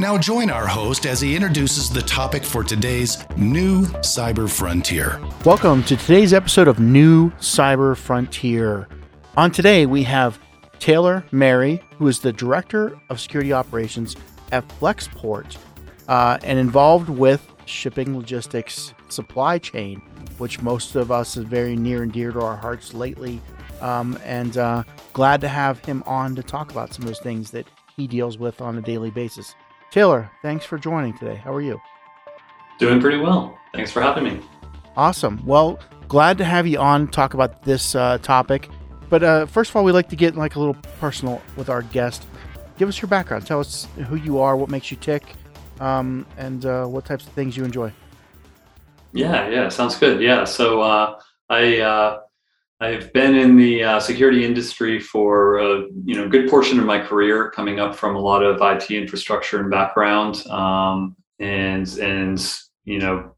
Now, join our host as he introduces the topic for today's New Cyber Frontier. Welcome to today's episode of New Cyber Frontier. On today, we have Taylor Mary, who is the Director of Security Operations at Flexport uh, and involved with shipping logistics supply chain, which most of us is very near and dear to our hearts lately. Um, and uh, glad to have him on to talk about some of those things that he deals with on a daily basis. Taylor, thanks for joining today. How are you? Doing pretty well. Thanks for having me. Awesome. Well, glad to have you on talk about this uh, topic. But uh, first of all, we like to get like a little personal with our guest. Give us your background. Tell us who you are, what makes you tick, um, and uh, what types of things you enjoy. Yeah, yeah, sounds good. Yeah, so uh, I uh, I've been in the uh, security industry for a you know good portion of my career, coming up from a lot of IT infrastructure and background, um, and and you know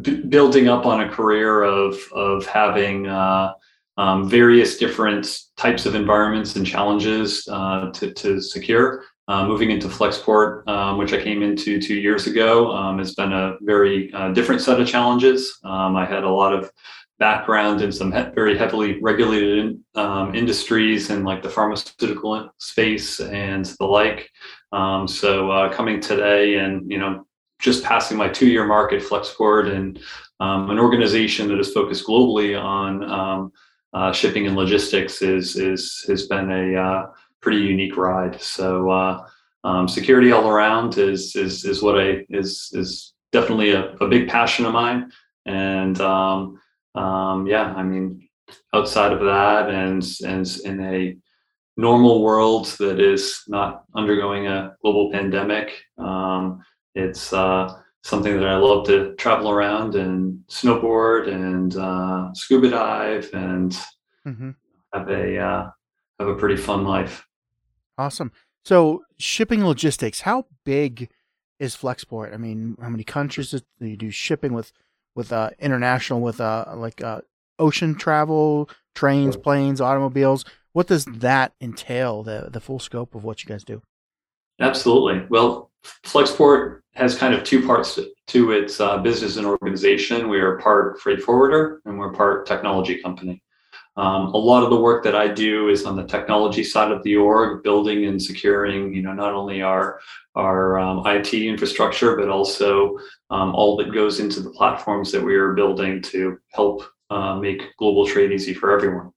b- building up on a career of of having uh, um, various different types of environments and challenges uh, to to secure. Uh, moving into Flexport, um, which I came into two years ago, um, has been a very uh, different set of challenges. Um, I had a lot of background in some very heavily regulated um, industries and in like the pharmaceutical space and the like. Um, so uh, coming today and you know just passing my two-year mark at Flexport and um, an organization that is focused globally on um, uh, shipping and logistics is is has been a uh, pretty unique ride. So uh, um, security all around is is is what I is is definitely a, a big passion of mine and um, um, yeah, I mean, outside of that, and and in a normal world that is not undergoing a global pandemic, um, it's uh, something that I love to travel around and snowboard and uh, scuba dive and mm-hmm. have a uh, have a pretty fun life. Awesome. So shipping logistics, how big is Flexport? I mean, how many countries do you do shipping with? With uh, international with uh, like uh, ocean travel, trains, planes, automobiles. What does that entail? The the full scope of what you guys do? Absolutely. Well, Flexport has kind of two parts to, its uh, business and organization. We are part freight forwarder and we're part technology company. Um, a lot of the work that I do is on the technology side of the org, building and securing, you know, not only our our um, IT infrastructure, but also um, all that goes into the platforms that we are building to help uh, make global trade easy for everyone.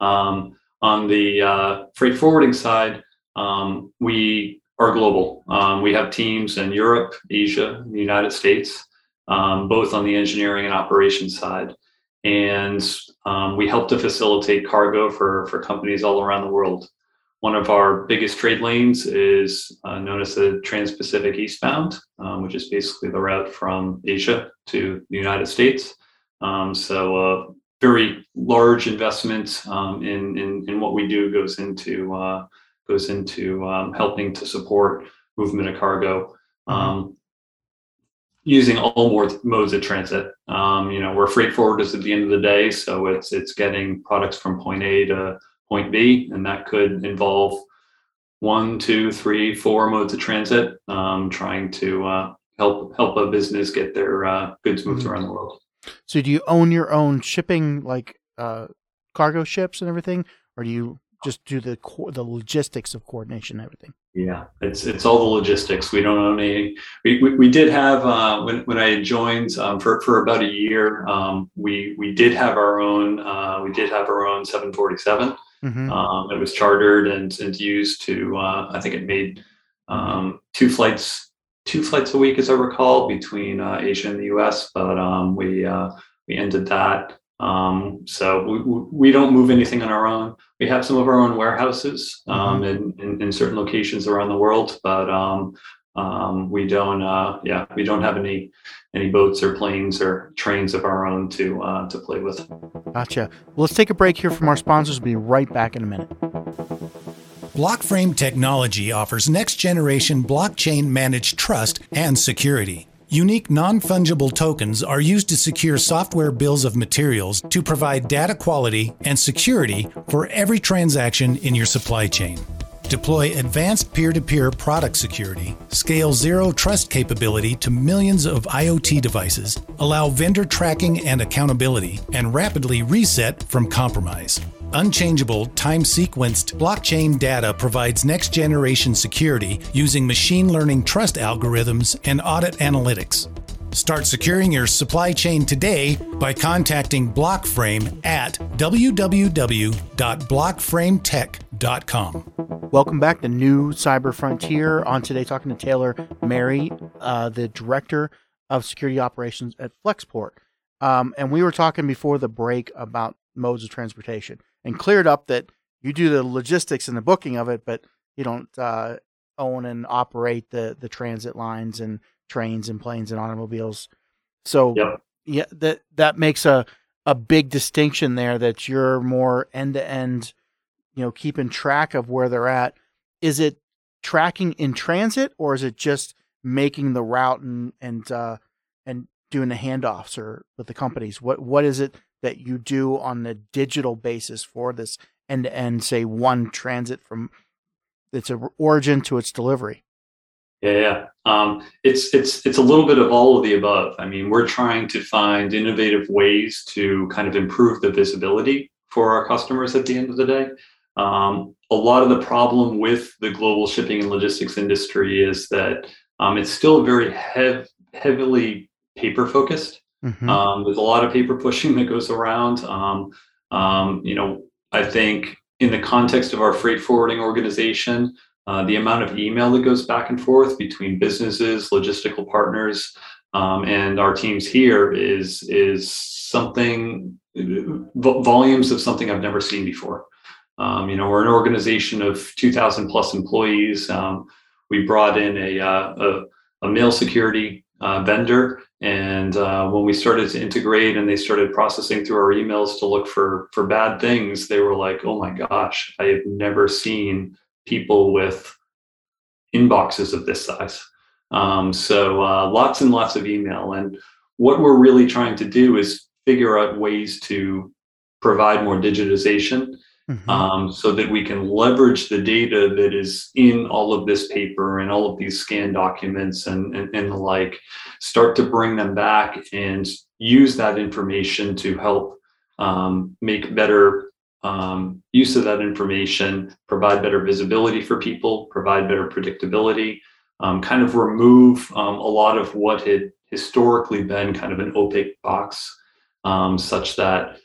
Um, on the uh, freight forwarding side, um, we are global. Um, we have teams in Europe, Asia, the United States, both on the engineering and operations side and um, we help to facilitate cargo for, for companies all around the world. One of our biggest trade lanes is uh, known as the Trans Pacific Eastbound, um, which is basically the route from Asia to the United States. Um, so, a uh, very large investment um, in, in, in, what we do goes into, uh, goes into um, helping to support movement of cargo. Mm-hmm. Using all more modes of transit. Um, you know, we're freight forwarders at the end of the day, so it's it's getting products from point A to point B, and that could involve one, two, three, four modes of transit, um, trying to uh, help help a business get their uh, goods moved mm-hmm. around the world. So, do you own your own shipping, like uh, cargo ships and everything, or do you just do the co- the logistics of coordination and everything? Yeah, it's it's all the logistics. We don't own any. We, we, we did have uh, when when I joined um, for for about a year. Um, we we did have our own. Uh, we did have our own 747. Mm-hmm. Um, it was chartered and and used to. Uh, I think it made um, two flights two flights a week, as I recall, between uh, Asia and the U.S. But um, we uh, we ended that. Um, so we, we don't move anything on our own. We have some of our own warehouses um, mm-hmm. in, in, in, certain locations around the world, but um, Um, we don't, uh, yeah, we don't have any any boats or planes or trains of our own to uh, to play with. Gotcha. Well, let's take a break here from our sponsors. We'll be right back in a minute. Blockframe Technology offers next generation blockchain managed trust and security. Unique non fungible tokens are used to secure software bills of materials to provide data quality and security for every transaction in your supply chain. Deploy advanced peer to peer product security, scale zero trust capability to millions of IoT devices, allow vendor tracking and accountability, and rapidly reset from compromise. Unchangeable, time sequenced blockchain data provides next generation security using machine learning trust algorithms and audit analytics. Start securing your supply chain today by contacting Blockframe at www.blockframetech.com. Welcome back to New Cyber Frontier. On today, talking to Taylor Mary, uh, the Director of Security Operations at Flexport. Um, and we were talking before the break about modes of transportation and cleared up that you do the logistics and the booking of it, but you don't uh, own and operate the, the transit lines and trains and planes and automobiles. So Yep. yeah, that that makes a a big distinction there that you're more end to end, you know, keeping track of where they're at. Is it tracking in transit or is it just making the route and and uh and doing the handoffs or with the companies? What what is it that you do on the digital basis for this and end, say one transit from its origin to its delivery? Yeah, yeah. Um, it's it's it's a little bit of all of the above. I mean, we're trying to find innovative ways to kind of improve the visibility for our customers at the end of the day. Um, a lot of the problem with the global shipping and logistics industry is that um, it's still very hev- heavily paper focused. Mhm. Um, there's a lot of paper pushing that goes around. Um, um, you know, I think in the context of our freight forwarding organization, uh, the amount of email that goes back and forth between businesses, logistical partners, um, and our teams here is is something volumes of something I've never seen before. Um, you know, we're an organization of 2,000 plus employees. Um, we brought in a uh, a, a mail security uh, vendor, and uh, when we started to integrate and they started processing through our emails to look for for bad things, they were like, "Oh my gosh, I have never seen." people with inboxes of this size. Um, so uh, lots and lots of email. And what we're really trying to do is figure out ways to provide more digitization Mhm. um, so that we can leverage the data that is in all of this paper and all of these scan documents and, and, and the like, start to bring them back and use that information to help um, make better um, use of that information, provide better visibility for people, provide better predictability, um, kind of remove um, a lot of what had historically been kind of an opaque box, um, such that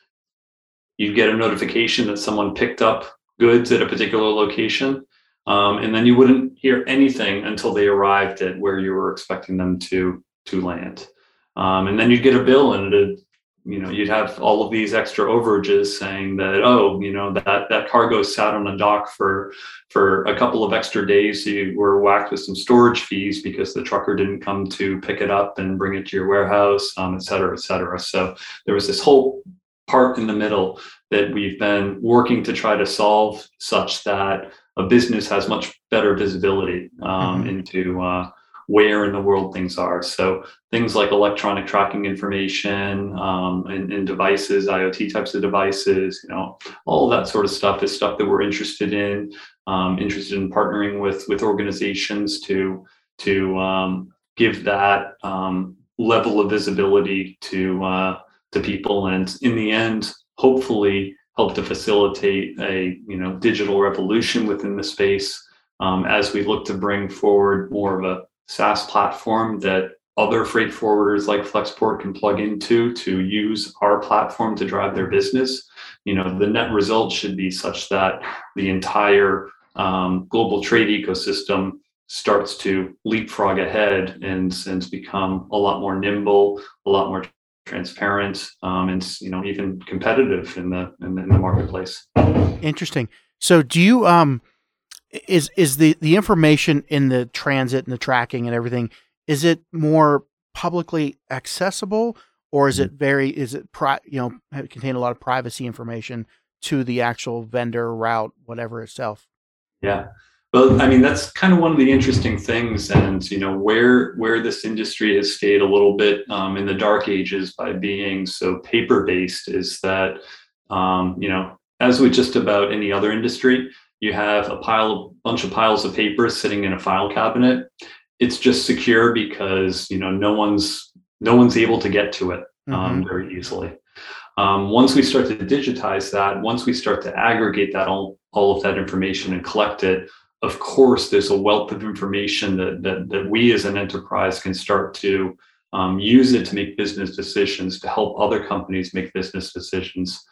you get a notification that someone picked up goods at a particular location, um, and then you wouldn't hear anything until they arrived at where you were expecting them to to land. Um, and then you'd get a bill and it'd you know you'd have all of these extra overages saying that oh you know that that cargo sat on a dock for for a couple of extra days so you were whacked with some storage fees because the trucker didn't come to pick it up and bring it to your warehouse um, et cetera et cetera so there was this whole part in the middle that we've been working to try to solve such that a business has much better visibility um, Mhm. into uh, where in the world things are. So things like electronic tracking information um, and, and devices, IoT types of devices, you know, all that sort of stuff is stuff that we're interested in. Um, interested in partnering with with organizations to to um, give that um, level of visibility to uh, to people, and in the end, hopefully, help to facilitate a you know digital revolution within the space um, as we look to bring forward more of a SaaS platform that other freight forwarders like Flexport can plug into to use our platform to drive their business. You know, the net result should be such that the entire um, global trade ecosystem starts to leapfrog ahead and, and become a lot more nimble, a lot more transparent, um, and you know even competitive in the in the, in the marketplace. Interesting. So do you um is is the the information in the transit and the tracking and everything is it more publicly accessible or is it very is it pri- you know contain a lot of privacy information to the actual vendor route whatever itself yeah well i mean that's kind of one of the interesting things and you know where where this industry has stayed a little bit um, in the dark ages by being so paper based is that um, you know as with just about any other industry you have a pile a bunch of piles of papers sitting in a file cabinet it's just secure because you know no one's no one's able to get to it um, mm-hmm. very easily um, once we start to digitize that once we start to aggregate that all, all of that information and collect it of course there's a wealth of information that that, that we as an enterprise can start to um, use it to make business decisions to help other companies make business decisions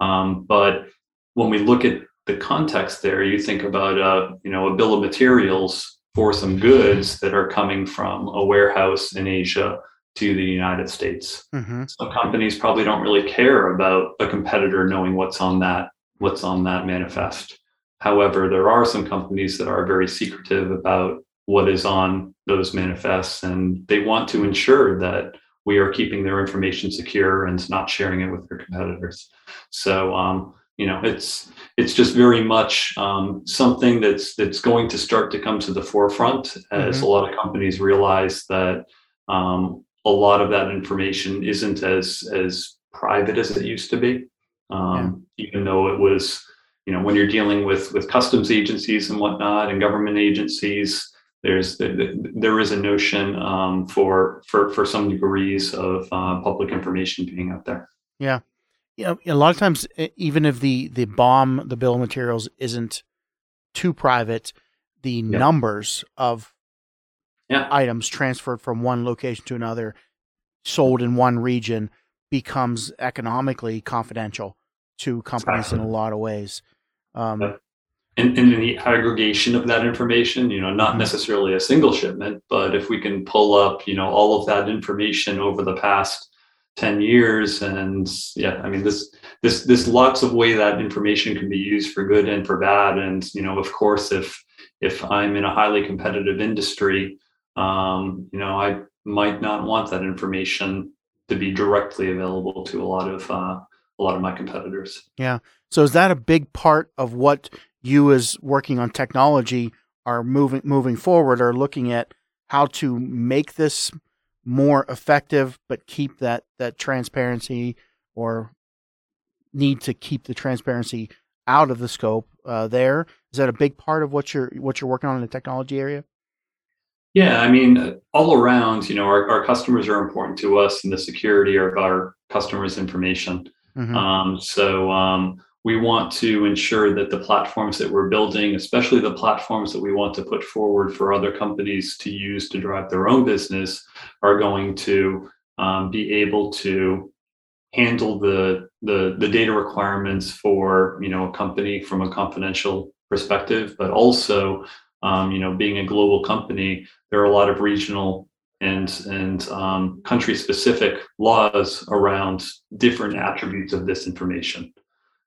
um, but when we look at the context there, you think about a you know a bill of materials for some goods that are coming from a warehouse in Asia to the United States. Mm-hmm. Some companies probably don't really care about a competitor knowing what's on that what's on that manifest. However, there are some companies that are very secretive about what is on those manifests, and they want to ensure that we are keeping their information secure and not sharing it with their competitors. So um, you know it's it's just very much um, something that's that's going to start to come to the forefront as mm-hmm. a lot of companies realize that um, a lot of that information isn't as as private as it used to be um, yeah. even though it was you know when you're dealing with with customs agencies and whatnot and government agencies there's there is a notion um, for for for some degrees of uh, public information being out there yeah you know, a lot of times, even if the the bomb the bill of materials, isn't too private, the yeah. numbers of yeah. items transferred from one location to another, sold in one region, becomes economically confidential to companies exactly. in a lot of ways. Um, yeah. and, and the aggregation of that information, you know, not mm-hmm. necessarily a single shipment, but if we can pull up, you know, all of that information over the past 10 years and yeah i mean this this this lots of way that information can be used for good and for bad and you know of course if if i'm in a highly competitive industry um, you know i might not want that information to be directly available to a lot of uh, a lot of my competitors. Yeah. So is that a big part of what you as working on technology are moving moving forward or looking at how to make this more effective, but keep that that transparency or need to keep the transparency out of the scope uh, there? Is that a big part of what you're what you're working on in the technology area? Yeah i mean all around you know our, our customers are important to us and the security of our customers information mm-hmm. um, so um, we want to ensure that the platforms that we're building, especially the platforms that we want to put forward for other companies to use to drive their own business, are going to um, be able to handle the, the the data requirements for you know a company from a confidential perspective, but also um, you know being a global company, there are a lot of regional and and um, country specific laws around different attributes of this information.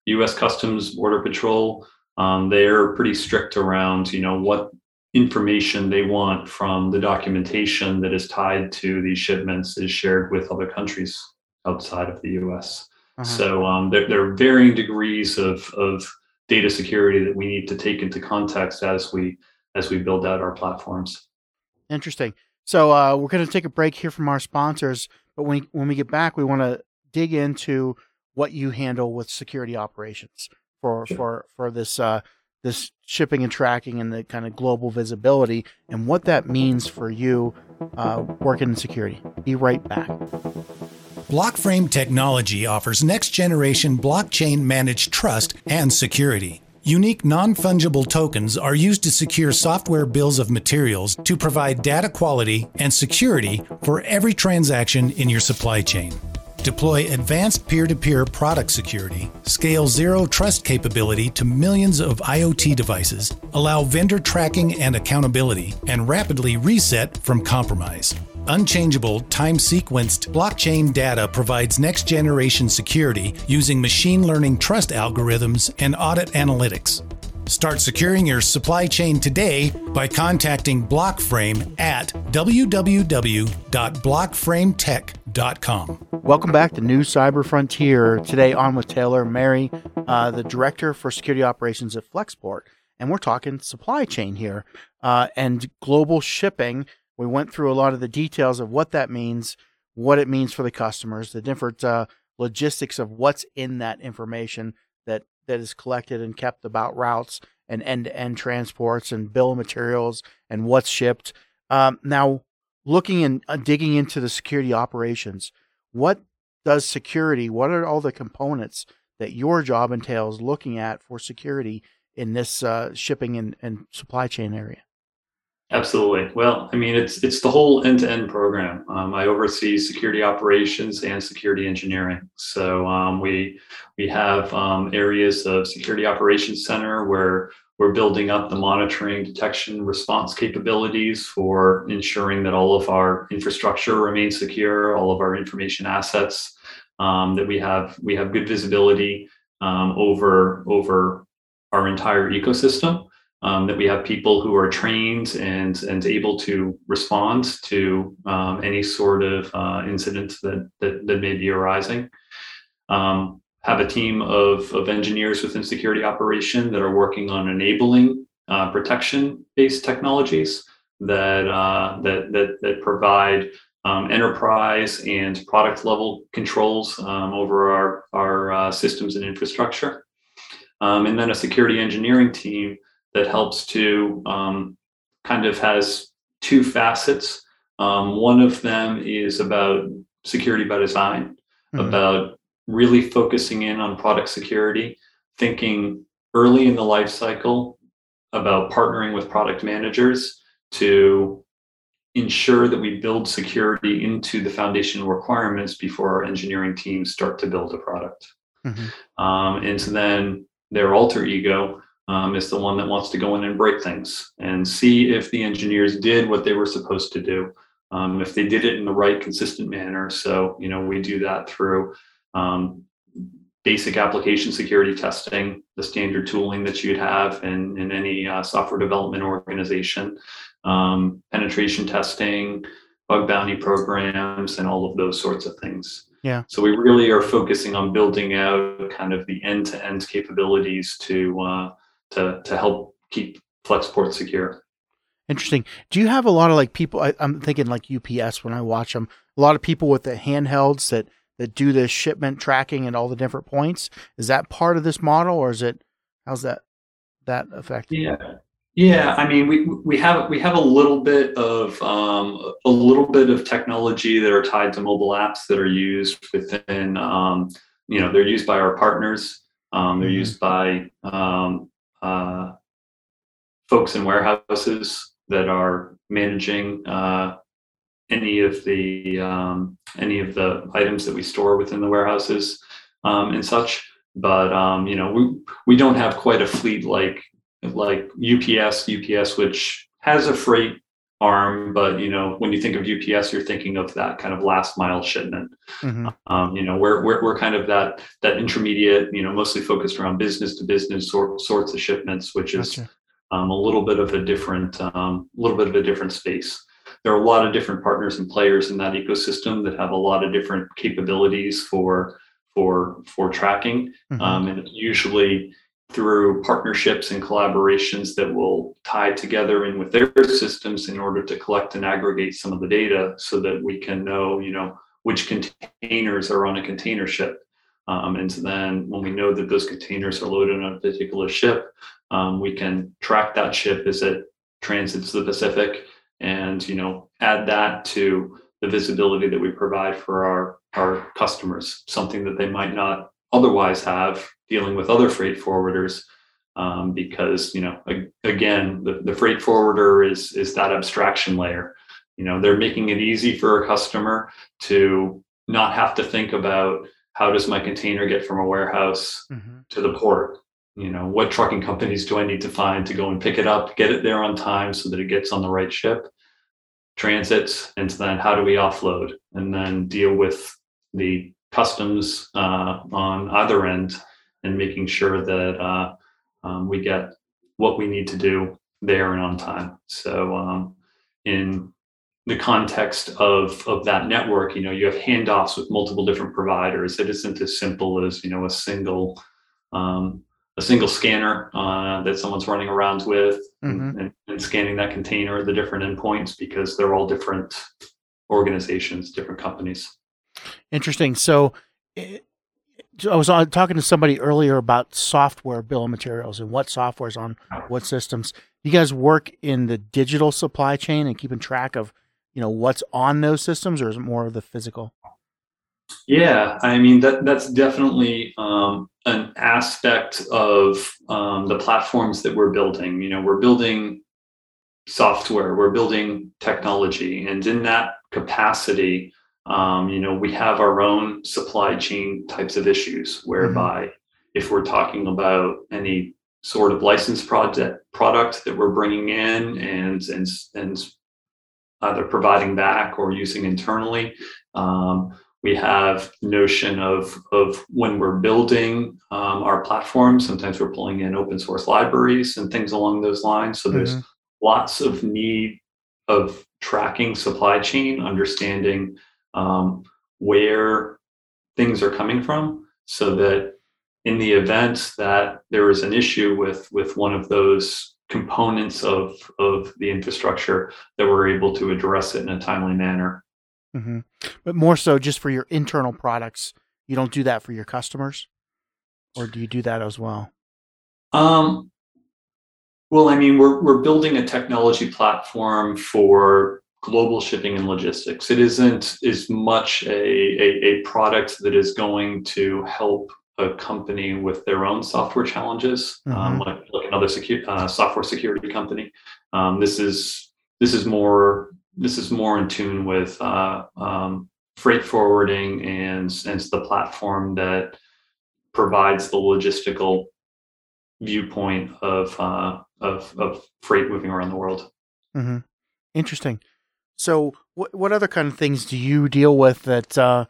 U.S. Customs Border Patrol, um, they're pretty strict around you know what information they want from the documentation that is tied to these shipments is shared with other countries outside of the U.S. Uh-huh. So um, there, there, are varying degrees of of data security that we need to take into context as we as we build out our platforms. Interesting. So uh, we're going to take a break here from our sponsors, but when when we get back, we want to dig into what you handle with security operations for sure. for for this uh, this shipping and tracking and the kind of global visibility and what that means for you uh, working in security. Be right back. Blockframe Technology offers next generation blockchain managed trust and security. Unique non fungible tokens are used to secure software bills of materials to provide data quality and security for every transaction in your supply chain deploy advanced peer to peer product security, scale zero trust capability to millions of IoT devices, allow vendor tracking and accountability, and rapidly reset from compromise. Unchangeable, time sequenced blockchain data provides next generation security using machine learning trust algorithms and audit analytics. Start securing your supply chain today by contacting Blockframe at www.blockframetech.com. Welcome back to New Cyber Frontier. Today on with Taylor Mary, uh, the Director for Security Operations at Flexport. And we're talking supply chain here uh, and global shipping. We went through a lot of the details of what that means, what it means for the customers, the different uh, logistics of what's in that information that that is collected and kept about routes and end-to-end transports and bill of materials and what's shipped. Um, now, looking and uh, digging into the security operations, what does security? What are all the components that your job entails looking at for security in this uh, shipping and, and supply chain area? Absolutely. Well, I mean, it's it's the whole end-to-end program. Um, I oversee security operations and security engineering. So um, we we have um, areas of security operations center where we're building up the monitoring, detection, response capabilities for ensuring that all of our infrastructure remains secure, all of our information assets, um, that we have we have good visibility um, over over our entire ecosystem um, that we have people who are trained and and able to respond to um, any sort of uh, incident that, that, that may be arising. Um, have a team of, of engineers within security operation that are working on enabling uh, protection-based technologies that uh, that, that that provide um, enterprise and product level controls um, over our our uh, systems and infrastructure, um, and then a security engineering team that helps to um, kind of has two facets. Um, one of them is about security by design, mm-hmm. about really focusing in on product security, thinking early in the life cycle about partnering with product managers to ensure that we build security into the foundational requirements before our engineering teams start to build a product. Mm-hmm. Um, and so then their alter ego um, is the one that wants to go in and break things and see if the engineers did what they were supposed to do, um, if they did it in the right, consistent manner. So, you know, we do that through um, basic application security testing, the standard tooling that you'd have in, in any uh, software development organization, um, penetration testing, bug bounty programs, and all of those sorts of things. Yeah. So we really are focusing on building out kind of the end-to-end capabilities to uh, to to help keep Flexport secure. Interesting. Do you have a lot of like people? I, am thinking like UPS when I watch them. A lot of people with the handhelds that that do the shipment tracking and all the different points. Is that part of this model, or is it? How's that that affect? Yeah, yeah. I mean, we we have we have a little bit of um, a little bit of technology that are tied to mobile apps that are used within. Um, you know, they're used by our partners. Um, they're mm-hmm. used by um, uh, folks in warehouses that are managing uh, any of the um, any of the items that we store within the warehouses um, and such. But um, you know, we we don't have quite a fleet like like UPS. UPS, which has a freight arm, but you know, when you think of UPS, you're thinking of that kind of last mile shipment. Mm-hmm. Um, you know, we're, we're we're kind of that that intermediate, you know, mostly focused around business to business sort, sorts of shipments, which is gotcha. um, a little bit of a different, um, little bit of a different space. There are a lot of different partners and players in that ecosystem that have a lot of different capabilities for for for tracking, mm-hmm. Um, and usually through partnerships and collaborations that will tie together in with their systems in order to collect and aggregate some of the data so that we can know, you know, which containers are on a container ship. Um, and so then when we know that those containers are loaded on a particular ship, um, we can track that ship as it transits the Pacific and, you know, add that to the visibility that we provide for our, our customers, something that they might not otherwise have dealing with other freight forwarders um, because you know again the, the freight forwarder is is that abstraction layer. You know they're making it easy for a customer to not have to think about how does my container get from a warehouse mm-hmm. to the port? You know what trucking companies do i need to find to go and pick it up get it there on time so that it gets on the right ship? Transits and then how do we offload? And then deal with the customs uh, on either end and making sure that uh, um, we get what we need to do there and on time. So um, in the context of of that network, you know, you have handoffs with multiple different providers. It isn't as simple as you know a single um, a single scanner uh, that someone's running around with mm-hmm. and, and, scanning that container, the different endpoints, because they're all different organizations, different companies. Interesting. So, it, I was talking to somebody earlier about software bill of materials and what software is on what systems. You guys work in the digital supply chain and keeping track of, you know, what's on those systems, or is it more of the physical? Yeah, I mean that that's definitely um, an aspect of um, the platforms that we're building. You know, we're building software, we're building technology, and in that capacity, um, you know, we have our own supply chain types of issues. Whereby, mm-hmm. if we're talking about any sort of licensed project product that we're bringing in and and and either providing back or using internally. Um, we have notion of, of when we're building um, our platform sometimes we're pulling in open source libraries and things along those lines so there's mm-hmm. lots of need of tracking supply chain understanding um, where things are coming from so that in the event that there is an issue with with one of those components of of the infrastructure that we're able to address it in a timely manner Mm-hmm. But more so just for your internal products. You don't do that for your customers, or do you do that as well? Um, well, I mean, we're we're building a technology platform for global shipping and logistics. It isn't as much a, a, a product that is going to help a company with their own software challenges, um, mm-hmm. um, like, like another secu- uh, software security company. Um, this is this is more this is more in tune with uh, um, freight forwarding and, and the platform that provides the logistical viewpoint of, uh, of, of freight moving around the world. Mm-hmm. Interesting. So, what what other kind of things do you deal with that uh,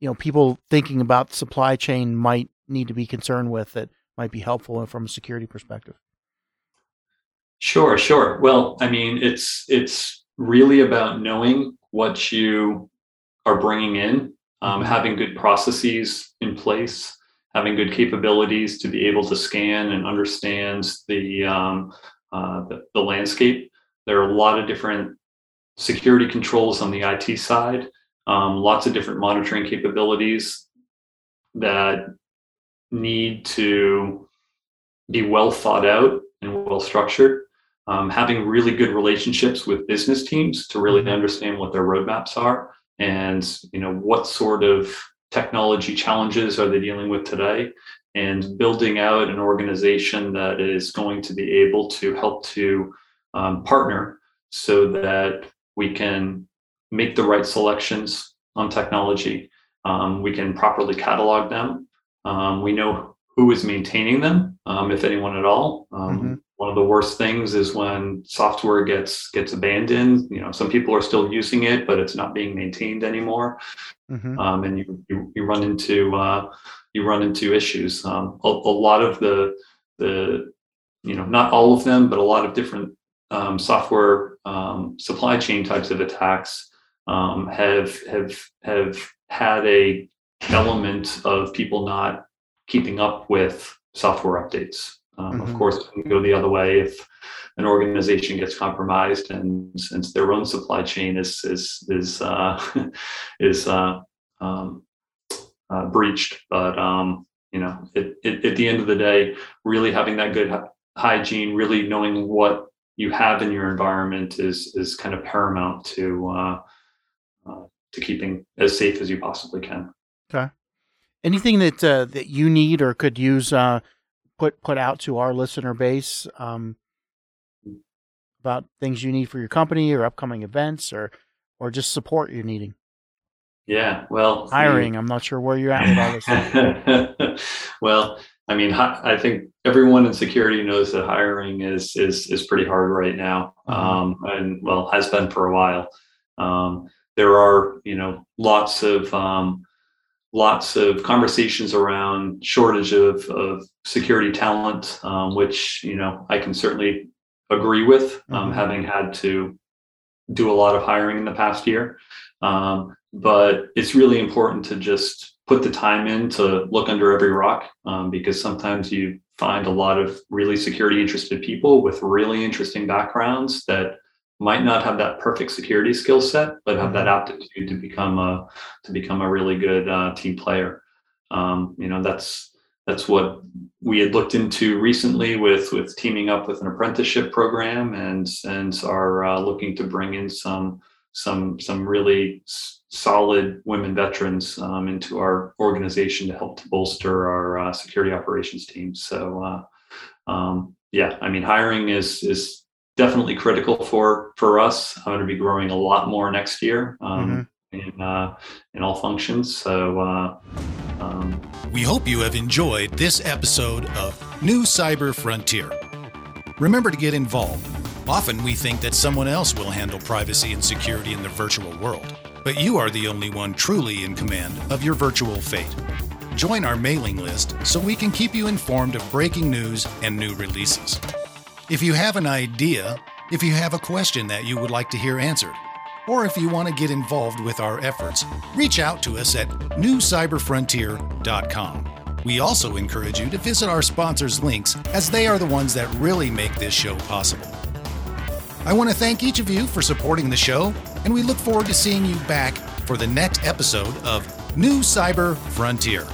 you know people thinking about supply chain might need to be concerned with that might be helpful from a security perspective? Sure, sure. Well, I mean, it's it's really about knowing what you are bringing in, um, having good processes in place, having good capabilities to be able to scan and understand the, um, uh, the, the landscape. There are a lot of different security controls on the IT side, um, lots of different monitoring capabilities that need to be well thought out and well structured um, having really good relationships with business teams to really mm-hmm. understand what their roadmaps are and you know what sort of technology challenges are they dealing with today and building out an organization that is going to be able to help to um, partner so that we can make the right selections on technology. Um, we can properly catalog them. Um, we know who is maintaining them um, if anyone at all. Um, mm-hmm. one of the worst things is when software gets gets abandoned. You know some people are still using it but it's not being maintained anymore. Mm-hmm. um, and you, you, you run into uh, you run into issues. Um, a, a, lot of the the you know not all of them but a lot of different um, software um, supply chain types of attacks um, have have have had a element of people not keeping up with software updates um, mm-hmm. Of course, it can go the other way if an organization gets compromised and since their own supply chain is is is uh, is uh, um, uh, breached. But um, you know, it, it, at the end of the day, really having that good hygiene, really knowing what you have in your environment is is kind of paramount to uh, uh, to keeping as safe as you possibly can. Okay. Anything that uh, that you need or could use uh, put put out to our listener base um, about things you need for your company or upcoming events or or just support you're needing? Yeah, well, hiring. I'm not sure where you're at with all this. well, I mean, I think everyone in security knows that hiring is is is pretty hard right now, mm-hmm. um, and well, has been for a while. Um, there are, you know, lots of um, lots of conversations around shortage of, of security talent, um, which you know I can certainly agree with, um, mm-hmm. having had to do a lot of hiring in the past year. Um, but it's really important to just put the time in to look under every rock um, because sometimes you find a lot of really security interested people with really interesting backgrounds that might not have that perfect security skill set, but have that mm-hmm. aptitude to become a to become a really good uh, team player. Um, you know, that's that's what we had looked into recently with with teaming up with an apprenticeship program, and and are uh, looking to bring in some some some really solid women veterans um, into our organization to help to bolster our uh, security operations team. So, uh, um, yeah, I mean, hiring is is definitely critical for for us. I'm going to be growing a lot more next year um, mm-hmm. in uh, in all functions. So. Uh, um, we hope you have enjoyed this episode of New Cyber Frontier. Remember to get involved. Often we think that someone else will handle privacy and security in the virtual world, but you are the only one truly in command of your virtual fate. Join our mailing list so we can keep you informed of breaking news and new releases. If you have an idea, if you have a question that you would like to hear answered, or if you want to get involved with our efforts, reach out to us at newcyberfrontier.com. We also encourage you to visit our sponsors' links as they are the ones that really make this show possible. I want to thank each of you for supporting the show, and we look forward to seeing you back for the next episode of New Cyber Frontier.